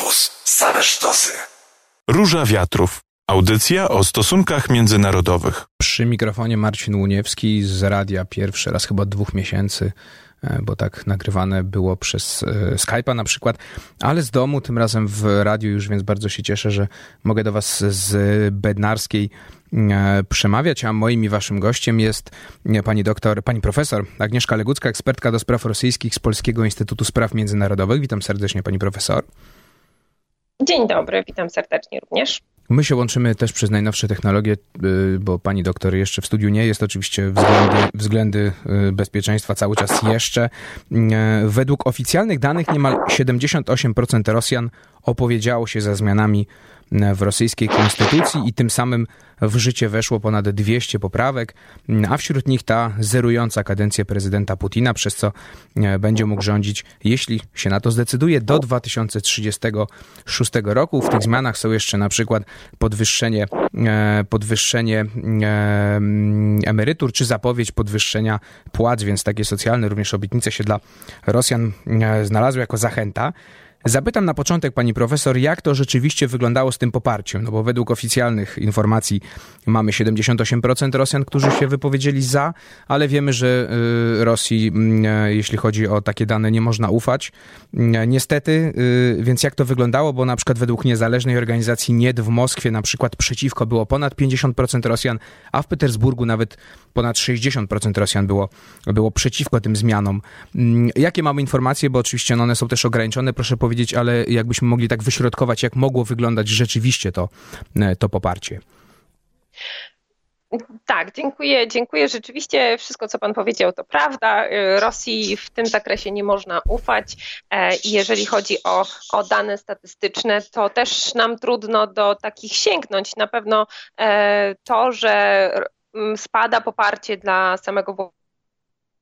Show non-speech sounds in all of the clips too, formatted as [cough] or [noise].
Campus. Same sztosy. Róża Wiatrów. Audycja o stosunkach międzynarodowych. Przy mikrofonie Marcin Łuniewski z radia pierwszy raz chyba dwóch miesięcy, e, bo tak nagrywane było przez e, Skype'a na przykład, ale z domu, tym razem w radiu już, więc bardzo się cieszę, że mogę do Was z Bednarskiej e, przemawiać, a moim i waszym gościem jest pani doktor, pani profesor Agnieszka Legucka, ekspertka do spraw rosyjskich z Polskiego Instytutu Spraw Międzynarodowych. Witam serdecznie pani profesor. Dzień dobry, witam serdecznie również. My się łączymy też przez najnowsze technologie, y, bo pani doktor jeszcze w studiu nie jest. Oczywiście względy, względy y, bezpieczeństwa cały czas jeszcze. Y, według oficjalnych danych niemal 78% Rosjan opowiedziało się za zmianami w rosyjskiej konstytucji i tym samym w życie weszło ponad 200 poprawek, a wśród nich ta zerująca kadencję prezydenta Putina, przez co e, będzie mógł rządzić, jeśli się na to zdecyduje, do 2036 roku. W tych zmianach są jeszcze na przykład podwyższenie, e, podwyższenie e, emerytur, czy zapowiedź podwyższenia płac, więc takie socjalne również obietnice się dla Rosjan znalazły jako zachęta. Zapytam na początek pani profesor, jak to rzeczywiście wyglądało z tym poparciem, no bo według oficjalnych informacji mamy 78% Rosjan, którzy się wypowiedzieli za, ale wiemy, że y, Rosji, mm, e, jeśli chodzi o takie dane, nie można ufać. Mm, niestety, y, więc jak to wyglądało, bo na przykład według niezależnej organizacji NIED w Moskwie na przykład przeciwko było ponad 50% Rosjan, a w Petersburgu nawet ponad 60% Rosjan było, było przeciwko tym zmianom. Mm, jakie mamy informacje, bo oczywiście no one są też ograniczone, proszę powiedzieć, powiedzieć, ale jakbyśmy mogli tak wyśrodkować, jak mogło wyglądać rzeczywiście to, e, to poparcie. Tak, dziękuję. Dziękuję. Rzeczywiście wszystko, co Pan powiedział, to prawda. E, Rosji w tym zakresie nie można ufać. E, I jeżeli chodzi o, o dane statystyczne, to też nam trudno do takich sięgnąć. Na pewno to, że spada poparcie dla samego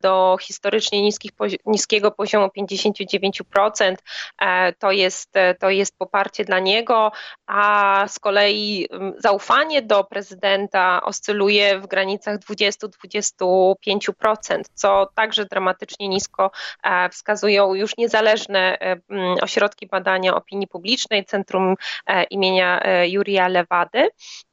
do historycznie niskich, niskiego poziomu 59%. E, to jest, e, to jest poparcie dla niego, a z kolei zaufanie do prezydenta oscyluje w granicach 20-25%, co także dramatycznie nisko e, wskazują już niezależne ośrodki badania opinii publicznej, Centrum imienia Jurija Lewady.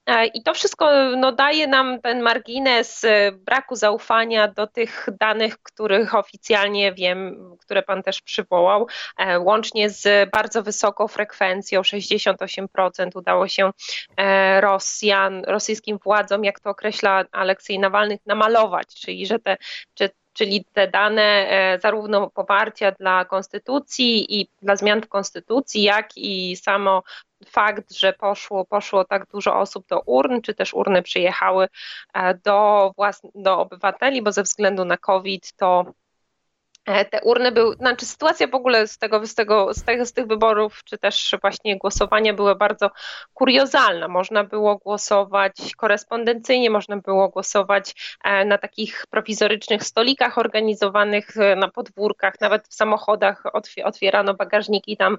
E, I to wszystko no, daje nam ten margines e, braku zaufania do tych danych, których oficjalnie wiem, które Pan też przywołał, e, łącznie z bardzo wysoką frekwencją 68% udało się Rosjan, rosyjskim władzom, jak to określa Aleksiej Nawalnych, namalować, czyli że te, czyli te dane zarówno poparcia dla konstytucji i dla zmian w konstytucji, jak i samo fakt, że poszło, poszło tak dużo osób do urn, czy też urny przyjechały e, do, do obywateli, bo ze względu na COVID to E, te urny były, znaczy sytuacja w ogóle z tego, z, tego, z, tego, z tych wyborów, czy też właśnie głosowania były bardzo kuriozalne. Można było głosować korespondencyjnie, można było głosować e, na takich prowizorycznych stolikach organizowanych e, na podwórkach, nawet w samochodach otwierano bagażniki, tam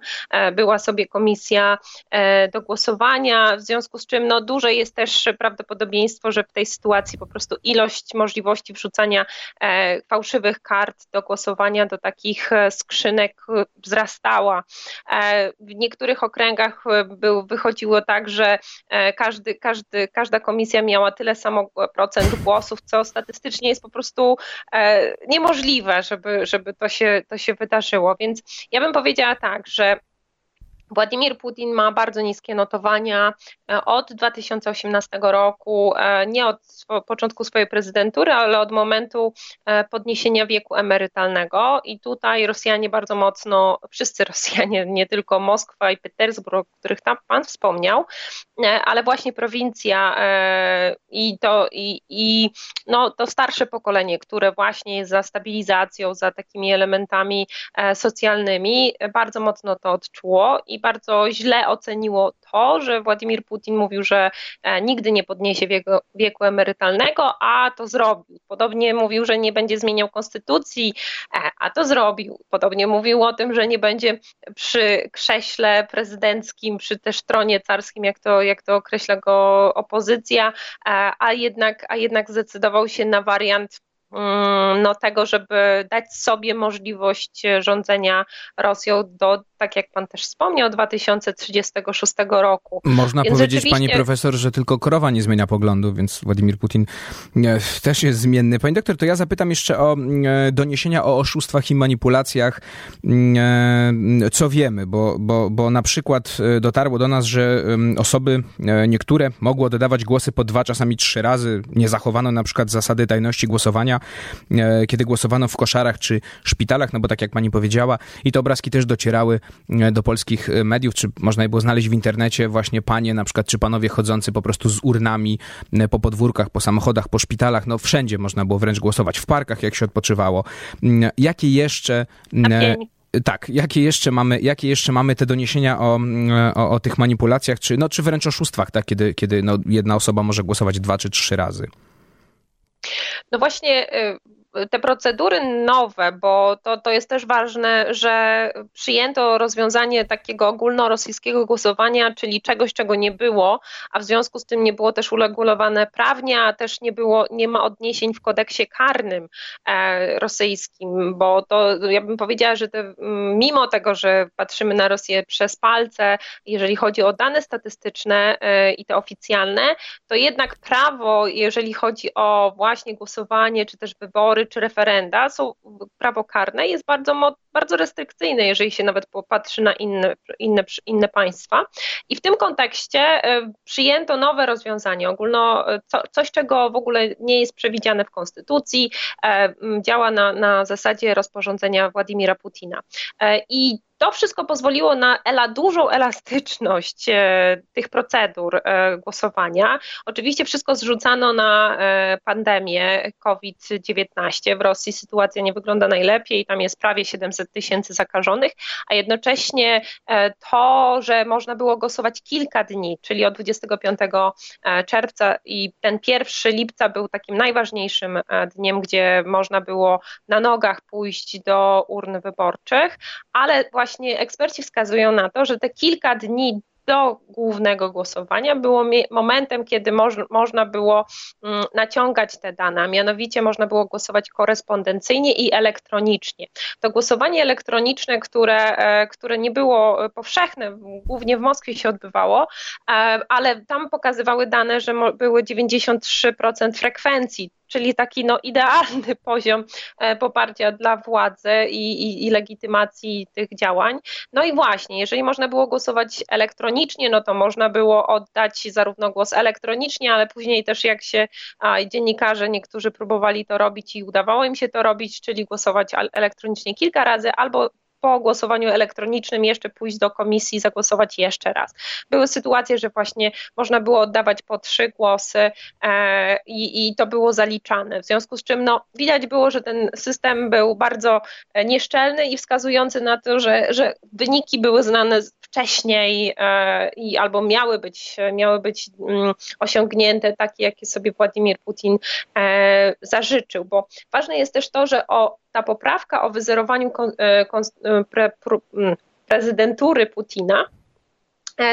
była sobie komisja do głosowania, w związku z czym no, duże jest też prawdopodobieństwo, że w tej sytuacji po prostu ilość możliwości wrzucania fałszywych kart do głosowania do takich e, skrzynek e, wzrastała. E, w niektórych okręgach był, wychodziło tak, że każdy, każdy, każda komisja miała tyle samo procent głosów, co statystycznie jest po prostu niemożliwe, żeby, żeby to, się, to się wydarzyło. Więc ja bym powiedziała tak, że Władimir Putin ma bardzo niskie notowania e, od 2018 roku, e, nie od początku swojej prezydentury, ale od momentu e, podniesienia wieku emerytalnego. I tutaj Rosjanie bardzo mocno, wszyscy Rosjanie, nie tylko Moskwa i Petersburg, o których tam Pan wspomniał, ale właśnie prowincja i to, i, i no, to starsze pokolenie, które właśnie jest za stabilizacją, za takimi elementami socjalnymi, bardzo mocno to odczuło. I i bardzo źle oceniło to, że Władimir Putin mówił, że e, nigdy nie podniesie wieku, wieku emerytalnego, a to zrobił. Podobnie mówił, że nie będzie zmieniał konstytucji, e, a to zrobił. Podobnie mówił o tym, że nie będzie przy krześle prezydenckim, przy też tronie carskim, jak to, jak to określa go opozycja, e, a jednak, a jednak zdecydował się na wariant Mm, no, tego, żeby dać sobie możliwość rządzenia Rosją do tak jak pan też wspomniał, 2036 roku. Można więc powiedzieć, rzeczywiście... pani profesor, że tylko krowa nie zmienia poglądu, więc Władimir Putin e, też jest zmienny. Pani doktor, to ja zapytam jeszcze o e, doniesienia o oszustwach i manipulacjach, e, co wiemy, bo, bo, bo na przykład dotarło do nas, że osoby niektóre mogły oddawać głosy po dwa, czasami trzy razy. Nie zachowano na przykład zasady tajności głosowania, kiedy głosowano w koszarach czy szpitalach, no bo tak jak pani powiedziała, i te obrazki też docierały do polskich e, mediów, czy można je było znaleźć w internecie, właśnie panie na przykład, czy panowie chodzący po prostu z urnami e, po podwórkach, po samochodach, po szpitalach, no wszędzie można było wręcz głosować, w parkach jak się odpoczywało. Mm, jakie jeszcze... Tak, jakie jeszcze mamy, jakie jeszcze mamy te doniesienia o, mm, o, o, tych manipulacjach, czy, no, czy wręcz oszustwach, tak, kiedy, kiedy no, jedna osoba może głosować dwa czy trzy razy? No właśnie te procedury nowe, bo to, to jest też ważne, że przyjęto rozwiązanie takiego ogólnorosyjskiego głosowania, czyli czegoś, czego nie było, a w związku z tym nie było też uregulowane prawnie, a też nie było, nie ma odniesień w kodeksie karnym e, rosyjskim, bo to ja bym powiedziała, że te, mimo tego, że patrzymy na Rosję przez palce, jeżeli chodzi o dane statystyczne e, i te oficjalne, to jednak prawo, jeżeli chodzi o właśnie głosowanie, czy też wybory, czy referenda, są prawo karne, jest bardzo, bardzo restrykcyjne, jeżeli się nawet popatrzy na inne, inne, inne państwa. I w tym kontekście e, przyjęto nowe rozwiązanie ogólno, e, co, coś, czego w ogóle nie jest przewidziane w konstytucji, e, działa na, na zasadzie rozporządzenia Władimira Putina. I to wszystko pozwoliło na ela, dużą elastyczność e, tych procedur e, głosowania. Oczywiście wszystko zrzucano na e, pandemię COVID-19. W Rosji sytuacja nie wygląda najlepiej, tam jest prawie 700 tysięcy zakażonych, a jednocześnie to, że można było głosować kilka dni, czyli od 25 czerwca i ten 1 lipca był takim najważniejszym dniem, gdzie można było na nogach pójść do urn wyborczych, ale właśnie eksperci wskazują na to, że te kilka dni do głównego głosowania było momentem, kiedy moż, można było mm, naciągać te dane, a mianowicie można było głosować korespondencyjnie i elektronicznie. To głosowanie elektroniczne, które, e, które nie było powszechne, głównie w Moskwie się odbywało, e, ale tam pokazywały dane, że były 93% frekwencji czyli taki no, idealny [laughs] poziom e, poparcia dla władzy i, i, i, legitymacji tych działań. No i właśnie, jeżeli można było głosować elektronicznie, no to można było oddać zarówno głos elektronicznie, ale później też jak się a, dziennikarze niektórzy próbowali to robić i udawało im się to robić, czyli głosować elektronicznie kilka razy albo po głosowaniu elektronicznym jeszcze pójść do komisji, zagłosować jeszcze raz. Były sytuacje, że właśnie można było oddawać po trzy głosy e, i, i to było zaliczane. W związku z czym no, widać było, że ten system był bardzo e, nieszczelny i wskazujący na to, że, że wyniki były znane wcześniej e, i albo miały być, miały być mm, osiągnięte takie, jakie sobie Władimir Putin e, zażyczył, bo ważne jest też to, że o ta poprawka o wyzerowaniu e, pre, pre, mm, prezydentury Putina E,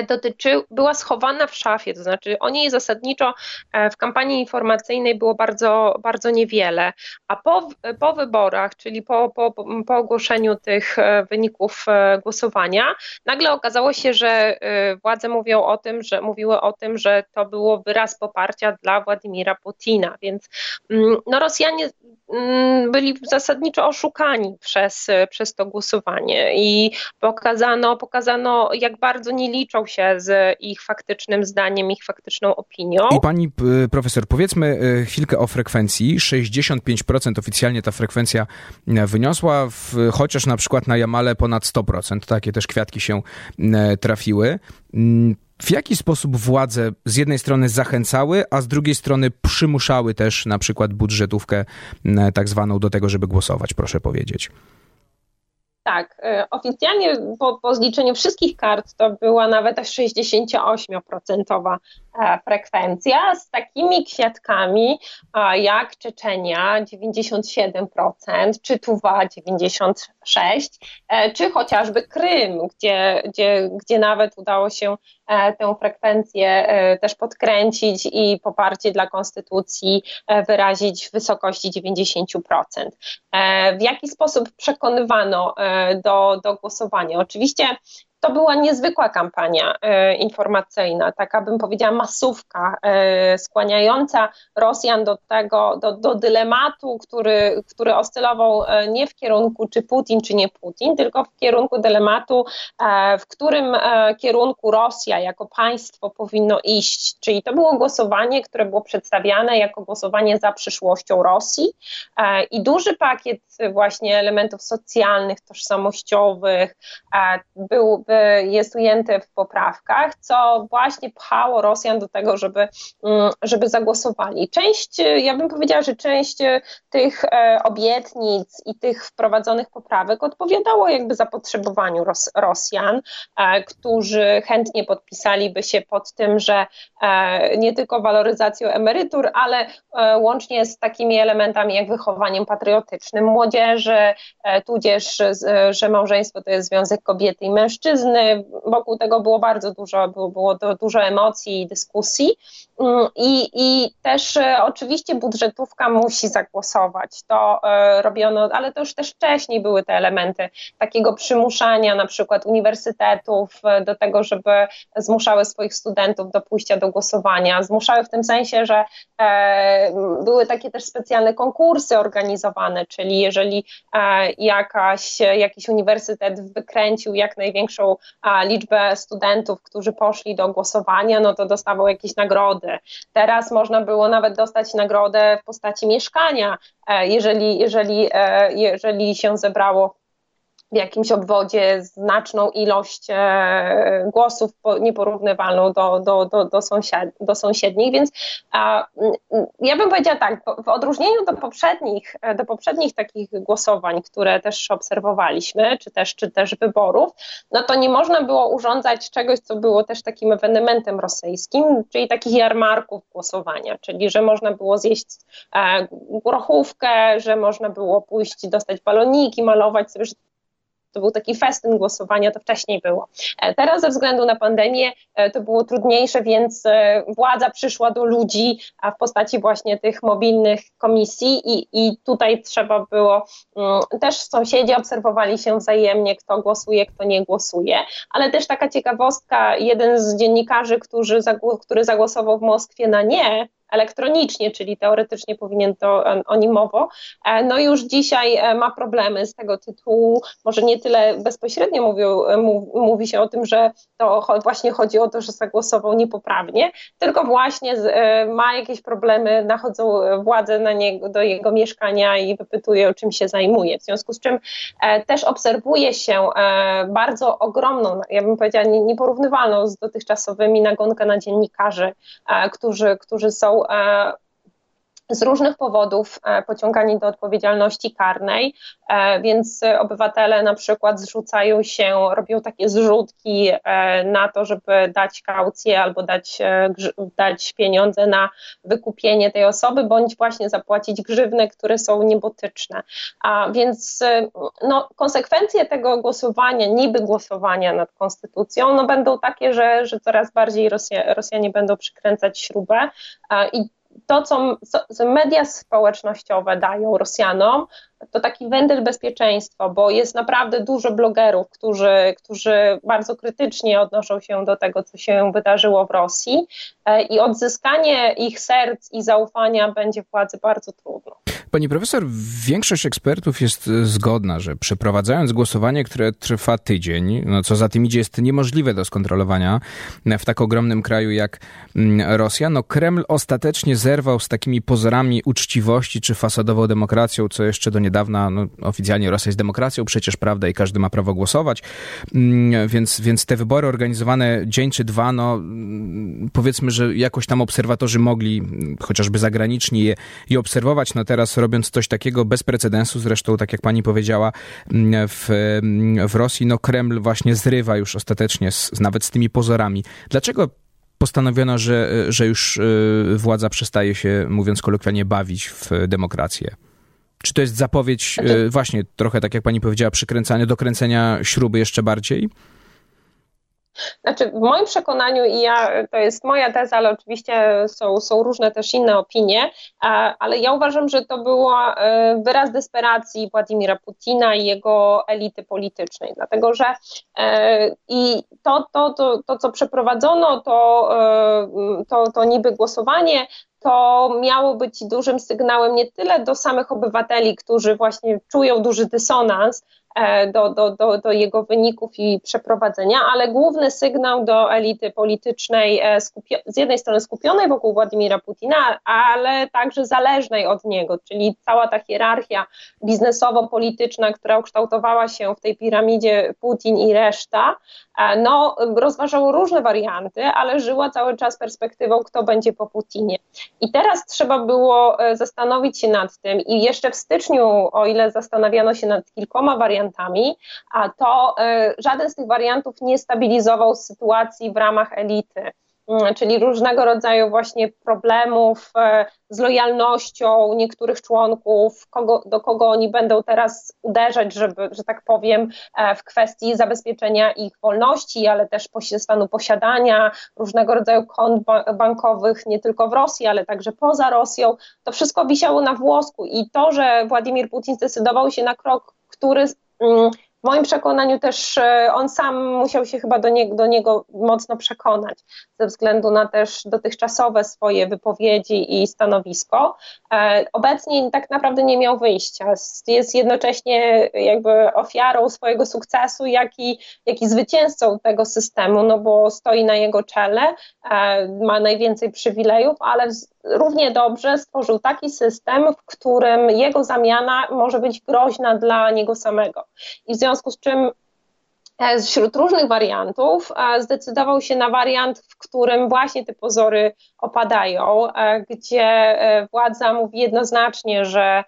dotyczy, była schowana w szafie, to znaczy o niej zasadniczo e, w kampanii informacyjnej było bardzo, bardzo niewiele, a po, po wyborach, czyli po, po, po ogłoszeniu tych e, wyników głosowania, nagle okazało się, że władze mówią o tym, że mówiły o tym, że to było wyraz poparcia dla Władimira Putina, więc mm, no, Rosjanie mm, byli zasadniczo oszukani przez, przez to głosowanie i pokazano, pokazano jak bardzo nie liczą liczą się z ich faktycznym zdaniem, ich faktyczną opinią. I pani profesor, powiedzmy e, chwilkę o frekwencji. 65% oficjalnie ta frekwencja e, wyniosła, w, chociaż na przykład na Jamale ponad 100%. Takie też kwiatki się e, trafiły. Mm, w jaki sposób władze z jednej strony zachęcały, a z drugiej strony przymuszały też na przykład budżetówkę tak zwaną do tego, żeby głosować, proszę powiedzieć? Tak, e, oficjalnie po, po zliczeniu wszystkich kart to była nawet 68% frekwencja z takimi kwiatkami jak Czeczenia 97%, czy Tuwa 96%, czy chociażby Krym, gdzie, gdzie, gdzie nawet udało się tę frekwencję też podkręcić i poparcie dla konstytucji wyrazić w wysokości 90%. W jaki sposób przekonywano do, do głosowania? Oczywiście to była niezwykła kampania e, informacyjna, taka bym powiedziała masówka, e, skłaniająca Rosjan do tego, do, do dylematu, który, który oscylował e, nie w kierunku czy Putin, czy nie Putin, tylko w kierunku dylematu, w którym kierunku Rosja jako państwo powinno iść. Czyli to było głosowanie, które było przedstawiane jako głosowanie za przyszłością Rosji i duży pakiet właśnie elementów socjalnych, tożsamościowych był jest ujęte w poprawkach, co właśnie pchało Rosjan do tego, żeby, mm, żeby zagłosowali. Część, ja bym powiedziała, że część tych e, obietnic i tych wprowadzonych poprawek odpowiadało jakby zapotrzebowaniu Ros Rosjan, e, którzy chętnie podpisaliby się pod tym, że e, nie tylko waloryzacją emerytur, ale łącznie z takimi elementami jak wychowaniem patriotycznym młodzieży, tudzież, że małżeństwo to jest związek kobiety i mężczyzny, wokół tego było bardzo dużo, było, było dużo emocji i dyskusji. Mm, I, I też e, oczywiście budżetówka musi zagłosować. To e, robiono, ale to już też wcześniej były te elementy takiego przymuszania na przykład uniwersytetów e, do tego, żeby zmuszały swoich studentów do pójścia do głosowania. Zmuszały w tym sensie, że były takie też specjalne konkursy organizowane, czyli jeżeli jakaś, jakiś uniwersytet wykręcił jak największą liczbę studentów, którzy poszli do głosowania, no to dostawał jakieś nagrody. Teraz można było nawet dostać nagrodę w postaci mieszkania, e, jeżeli, jeżeli, e, jeżeli się zebrało w jakimś obwodzie znaczną ilość e, głosów nieporównywalną do, do, do, do, sąsiad, do sąsiednich, więc ja bym powiedziała tak, w odróżnieniu do poprzednich, e, do poprzednich takich głosowań, które też obserwowaliśmy, czy też, czy też wyborów, no to nie można było urządzać czegoś, co było też takim ewenementem rosyjskim, czyli takich jarmarków głosowania, czyli że można było zjeść e, grochówkę, że można było pójść, dostać baloniki, malować sobie, to był taki festyn głosowania, to wcześniej było. E, teraz ze względu na pandemię e, to było trudniejsze, więc e, władza przyszła do ludzi w postaci właśnie tych mobilnych komisji i, i tutaj trzeba było, mm, też sąsiedzi obserwowali się wzajemnie, kto głosuje, kto nie głosuje, ale też taka ciekawostka, jeden z dziennikarzy, który, który zagłosował w Moskwie na nie, elektronicznie, czyli teoretycznie powinien to animowo, e, no już dzisiaj e, ma problemy z tego tytułu, może nie tyle bezpośrednio mówią, e, mówi się o tym, że to właśnie chodzi o to, że zagłosował niepoprawnie, tylko właśnie ma jakieś problemy, nachodzą władze na niego, do jego mieszkania i wypytuje, czym się zajmuje, w związku z czym też obserwuje się bardzo ogromną, ja bym powiedziała nieporównywalną z dotychczasowymi nagonkę na dziennikarzy, którzy, którzy są uh, z różnych powodów e, pociągani do odpowiedzialności karnej, e, więc obywatele na przykład zrzucają się, robią takie zrzutki e, na to, żeby dać kaucję albo dać, dać pieniądze na wykupienie tej osoby, bądź właśnie zapłacić grzywny, które są niebotyczne. A więc no, konsekwencje tego głosowania, niby głosowania nad konstytucją, no, będą takie, że, że coraz bardziej Rosja, Rosjanie będą przykręcać śrubę i to, co, media społecznościowe dają Rosjanom, to taki wentyl bezpieczeństwa, bo jest naprawdę dużo blogerów, którzy, którzy bardzo krytycznie odnoszą się do tego, co się wydarzyło w Rosji e, i odzyskanie ich serc i zaufania będzie władzy bardzo trudno. Pani profesor, większość ekspertów jest e, zgodna, że przeprowadzając głosowanie, które trwa tydzień, no co za tym idzie, jest niemożliwe do skontrolowania w tak ogromnym kraju jak mm, Rosja, no Kreml ostatecznie zerwał z takimi pozorami uczciwości czy fasadową demokracją, co jeszcze do niedawna no, oficjalnie Rosja jest demokracją, przecież prawda i każdy ma prawo głosować, mm, więc, więc te wybory organizowane dzień czy dwa, no mm, powiedzmy, że jakoś tam obserwatorzy mogli, chociażby zagraniczni je, je obserwować, no teraz robiąc coś takiego bez precedensu, zresztą tak jak pani powiedziała, mm, w, w Rosji, no Kreml właśnie zrywa już ostatecznie z, nawet z tymi pozorami. Dlaczego postanowiono, że, że już władza przestaje się, mówiąc kolokwialnie, bawić w demokrację? Czy to jest zapowiedź znaczy... właśnie trochę, tak jak pani powiedziała, przykręcania, dokręcenia śruby jeszcze bardziej? Znaczy, w moim przekonaniu, i ja, to jest moja teza, ale oczywiście są, są różne też inne opinie, ale ja uważam, że to był e, wyraz desperacji Władimira Putina i jego elity politycznej, dlatego że e, i to, to, to, to co przeprowadzono, to, e, to, to niby głosowanie, to miało być dużym sygnałem nie tyle do samych obywateli, którzy właśnie czują duży dysonans, do, do, do, do jego wyników i przeprowadzenia, ale główny sygnał do elity politycznej, e, z jednej strony skupionej wokół Władimira Putina, ale także zależnej od niego, czyli cała ta hierarchia biznesowo-polityczna, która ukształtowała się w tej piramidzie Putin i reszta, e, no, rozważało różne warianty, ale żyła cały czas perspektywą, kto będzie po Putinie. I teraz trzeba było zastanowić się nad tym i jeszcze w styczniu, o ile zastanawiano się nad kilkoma wariantami, wariantami, a to e, żaden z tych wariantów nie stabilizował sytuacji w ramach elity mm, czyli różnego rodzaju właśnie problemów e, z lojalnością niektórych członków, kogo, do kogo oni będą teraz uderzać, żeby, że tak powiem, e, w kwestii zabezpieczenia ich wolności, ale też stanu posiadania różnego rodzaju kont bankowych, nie tylko w Rosji, ale także poza Rosją. To wszystko wisiało na włosku i to, że Władimir Putin zdecydował się na krok, który w moim przekonaniu też e, on sam musiał się chyba do niego, do niego mocno przekonać, ze względu na też dotychczasowe swoje wypowiedzi i stanowisko. E, obecnie tak naprawdę nie miał wyjścia. Jest jednocześnie jakby ofiarą swojego sukcesu, jak i, jak i zwycięzcą tego systemu, no bo stoi na jego czele, e, ma najwięcej przywilejów, ale równie dobrze stworzył taki system, w którym jego zamiana może być groźna dla niego samego. I w związku z czym e, wśród różnych wariantów e, zdecydował się na wariant, w którym właśnie te pozory opadają, e, gdzie władza mówi jednoznacznie, że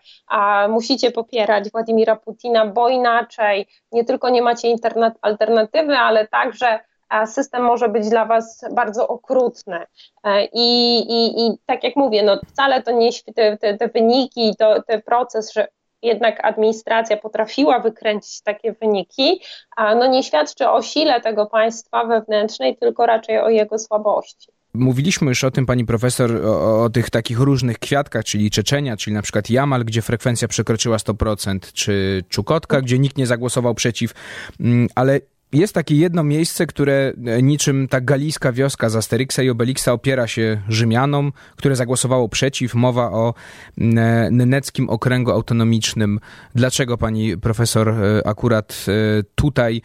musicie popierać Władimira Putina, bo inaczej nie tylko nie macie alternatywy, ale także system może być dla Was bardzo okrutny. E, I, i, i tak jak mówię, no wcale to nie te, te, te wyniki, to, ten proces, że jednak administracja potrafiła wykręcić takie wyniki, no nie świadczy o sile tego państwa wewnętrznej, tylko raczej o jego słabości. Mówiliśmy już o tym, pani profesor, o, o, tych takich różnych kwiatkach, czyli Czeczenia, czyli na przykład Jamal, gdzie frekwencja przekroczyła 100%, czy Czukotka, gdzie nikt nie zagłosował przeciw, mm, ale jest takie jedno miejsce, które e, niczym ta galijska wioska z Asterixa i Obelixa opiera się Rzymianom, które zagłosowało przeciw. Mowa o e, Neneckim Okręgu Autonomicznym. Dlaczego pani profesor e, akurat tutaj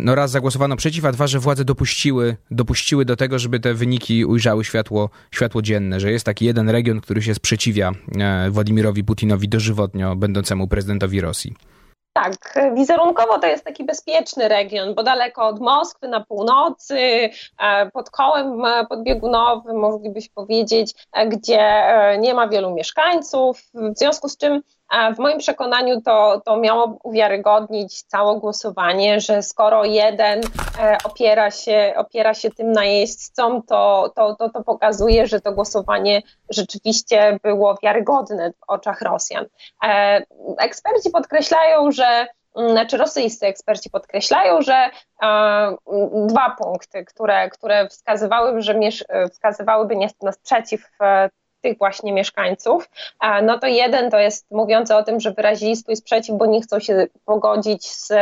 no raz zagłosowano przeciw, a dwa, że władze dopuściły, dopuściły do tego, żeby te wyniki ujrzały światło, światło dzienne, że jest taki jeden region, który się sprzeciwia Władimirowi Putinowi dożywotnio będącemu prezydentowi Rosji. Tak, wizerunkowo to jest taki bezpieczny region, bo daleko od Moskwy, na północy, e, pod kołem e, podbiegunowym, moglibyśmy powiedzieć, e, gdzie nie ma wielu mieszkańców, w związku z czym w moim przekonaniu to, to miało uwiarygodnić całe głosowanie, że skoro jeden opiera się, opiera się tym najeźdźcom, to, to, to, to pokazuje, że to głosowanie rzeczywiście było wiarygodne w oczach Rosjan. Eksperci podkreślają, że mm, znaczy rosyjscy eksperci podkreślają, że e, dwa punkty, które, które wskazywałyby, że miesz, wskazywałyby na sprzeciw e, tych właśnie mieszkańców, e, no to jeden to jest mówiący o tym, że wyrazili swój sprzeciw, bo nie chcą się pogodzić z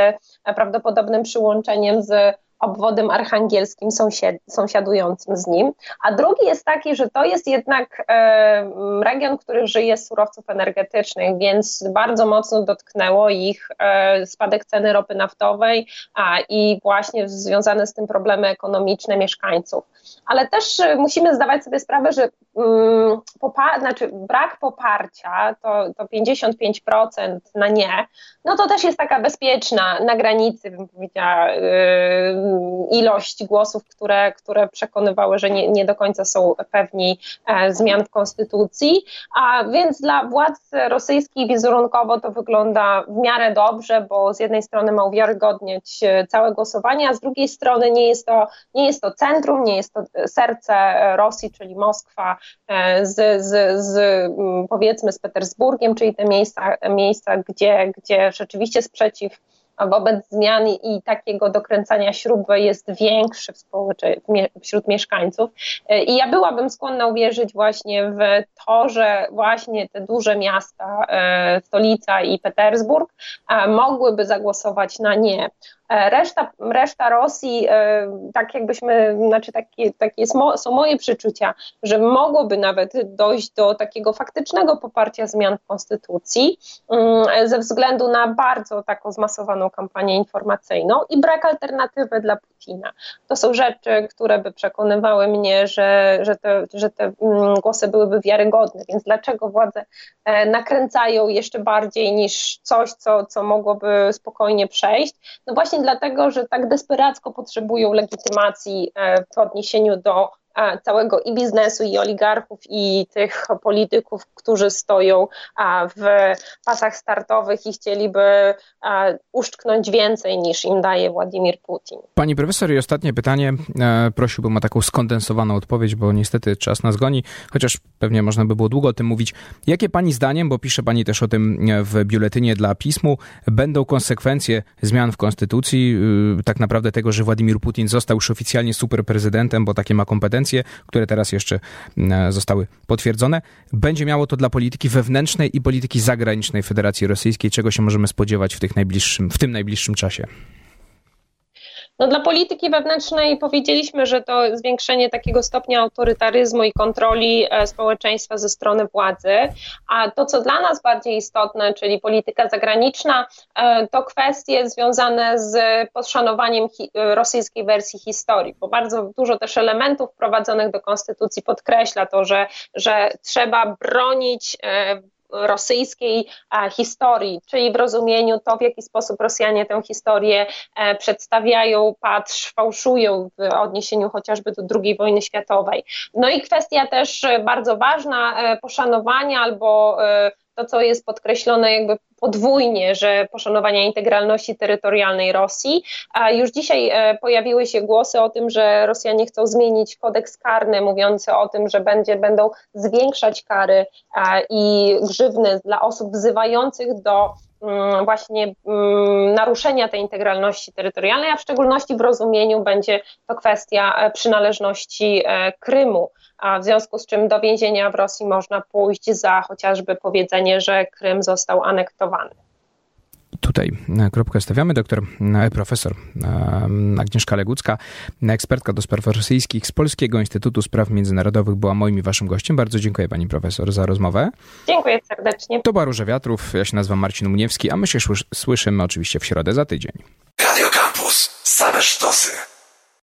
prawdopodobnym przyłączeniem z obwodem archangelskim sąsiad, sąsiadującym z nim. A drugi jest taki, że to jest jednak e, region, który żyje z surowców energetycznych, więc bardzo mocno dotknęło ich e, spadek ceny ropy naftowej a, i właśnie związane z tym problemy ekonomiczne mieszkańców. Ale też e, musimy zdawać sobie sprawę, że mm, znaczy brak poparcia to, to 55% na nie, no to też jest taka bezpieczna na granicy, bym powiedziała, yy, ilość głosów, które, które przekonywały, że nie, nie do końca są pewni zmian w konstytucji. A więc dla władz rosyjskich wizerunkowo to wygląda w miarę dobrze, bo z jednej strony ma uwiarygodniać całe głosowanie, a z drugiej strony nie jest to, nie jest to centrum, nie jest to serce Rosji, czyli Moskwa z, z, z powiedzmy z Petersburgiem, czyli te miejsca, miejsca gdzie, gdzie rzeczywiście sprzeciw wobec zmian i takiego dokręcania śruby jest większy wśród mieszkańców. I ja byłabym skłonna uwierzyć właśnie w to, że właśnie te duże miasta, e, stolica i Petersburg, e, mogłyby zagłosować na nie. E, reszta, reszta Rosji, e, tak jakbyśmy, znaczy takie, takie są moje przeczucia, że mogłoby nawet dojść do takiego faktycznego poparcia zmian w konstytucji mm, ze względu na bardzo taką zmasowaną kampanię informacyjną i brak alternatywy dla Putina. To są rzeczy, które by przekonywały mnie, że, że, te, że te mm, głosy byłyby wiarygodne, więc dlaczego władze e, nakręcają jeszcze bardziej niż coś, co, co mogłoby spokojnie przejść? No właśnie dlatego, że tak desperacko potrzebują legitymacji e, w odniesieniu do całego i biznesu, i oligarchów, i tych polityków, którzy stoją w pasach startowych i chcieliby uszczknąć więcej niż im daje Władimir Putin. Pani profesor, i ostatnie pytanie. E, prosiłbym o taką skondensowaną odpowiedź, bo niestety czas nas goni, chociaż pewnie można by było długo o tym mówić. Jakie pani zdaniem, bo pisze pani też o tym w biuletynie dla pismu, będą konsekwencje zmian w konstytucji, y, tak naprawdę tego, że Władimir Putin został już oficjalnie superprezydentem, bo takie ma kompetencje, które teraz jeszcze mm, zostały potwierdzone. Będzie miało to dla polityki wewnętrznej i polityki zagranicznej Federacji Rosyjskiej, czego się możemy spodziewać w, tych najbliższym, w tym najbliższym czasie. No dla polityki wewnętrznej powiedzieliśmy, że to zwiększenie takiego stopnia autorytaryzmu i kontroli e, społeczeństwa ze strony władzy, a to, co dla nas bardziej istotne, czyli polityka zagraniczna, e, to kwestie związane z poszanowaniem e, rosyjskiej wersji historii, bo bardzo dużo też elementów wprowadzonych do konstytucji podkreśla to, że, że trzeba bronić rosyjskiej e, historii, czyli w rozumieniu to, w jaki sposób Rosjanie tę historię e, przedstawiają, patrz, fałszują w odniesieniu chociażby do II wojny światowej. No i kwestia też bardzo ważna, e, poszanowania albo to, co jest podkreślone jakby podwójnie, że poszanowania integralności terytorialnej Rosji. A już dzisiaj e, pojawiły się głosy o tym, że Rosjanie chcą zmienić kodeks karny, mówiący o tym, że będzie, będą zwiększać kary i grzywny dla osób wzywających do mm, właśnie mm, naruszenia tej integralności terytorialnej, a w szczególności w rozumieniu będzie to kwestia e, przynależności e, Krymu a w związku z czym do więzienia w Rosji można pójść za chociażby powiedzenie, że Krym został anektowany. Tutaj e, kropkę stawiamy. Doktor, e, profesor e, Agnieszka Legucka, ekspertka do spraw rosyjskich z Polskiego Instytutu Spraw Międzynarodowych była moim i waszym gościem. Bardzo dziękuję pani profesor za rozmowę. Dziękuję serdecznie. To była Róża Wiatrów. Ja się nazywam Marcin Muniewski, a my się słyszymy oczywiście w środę za tydzień. Radio Campus. Same sztosy.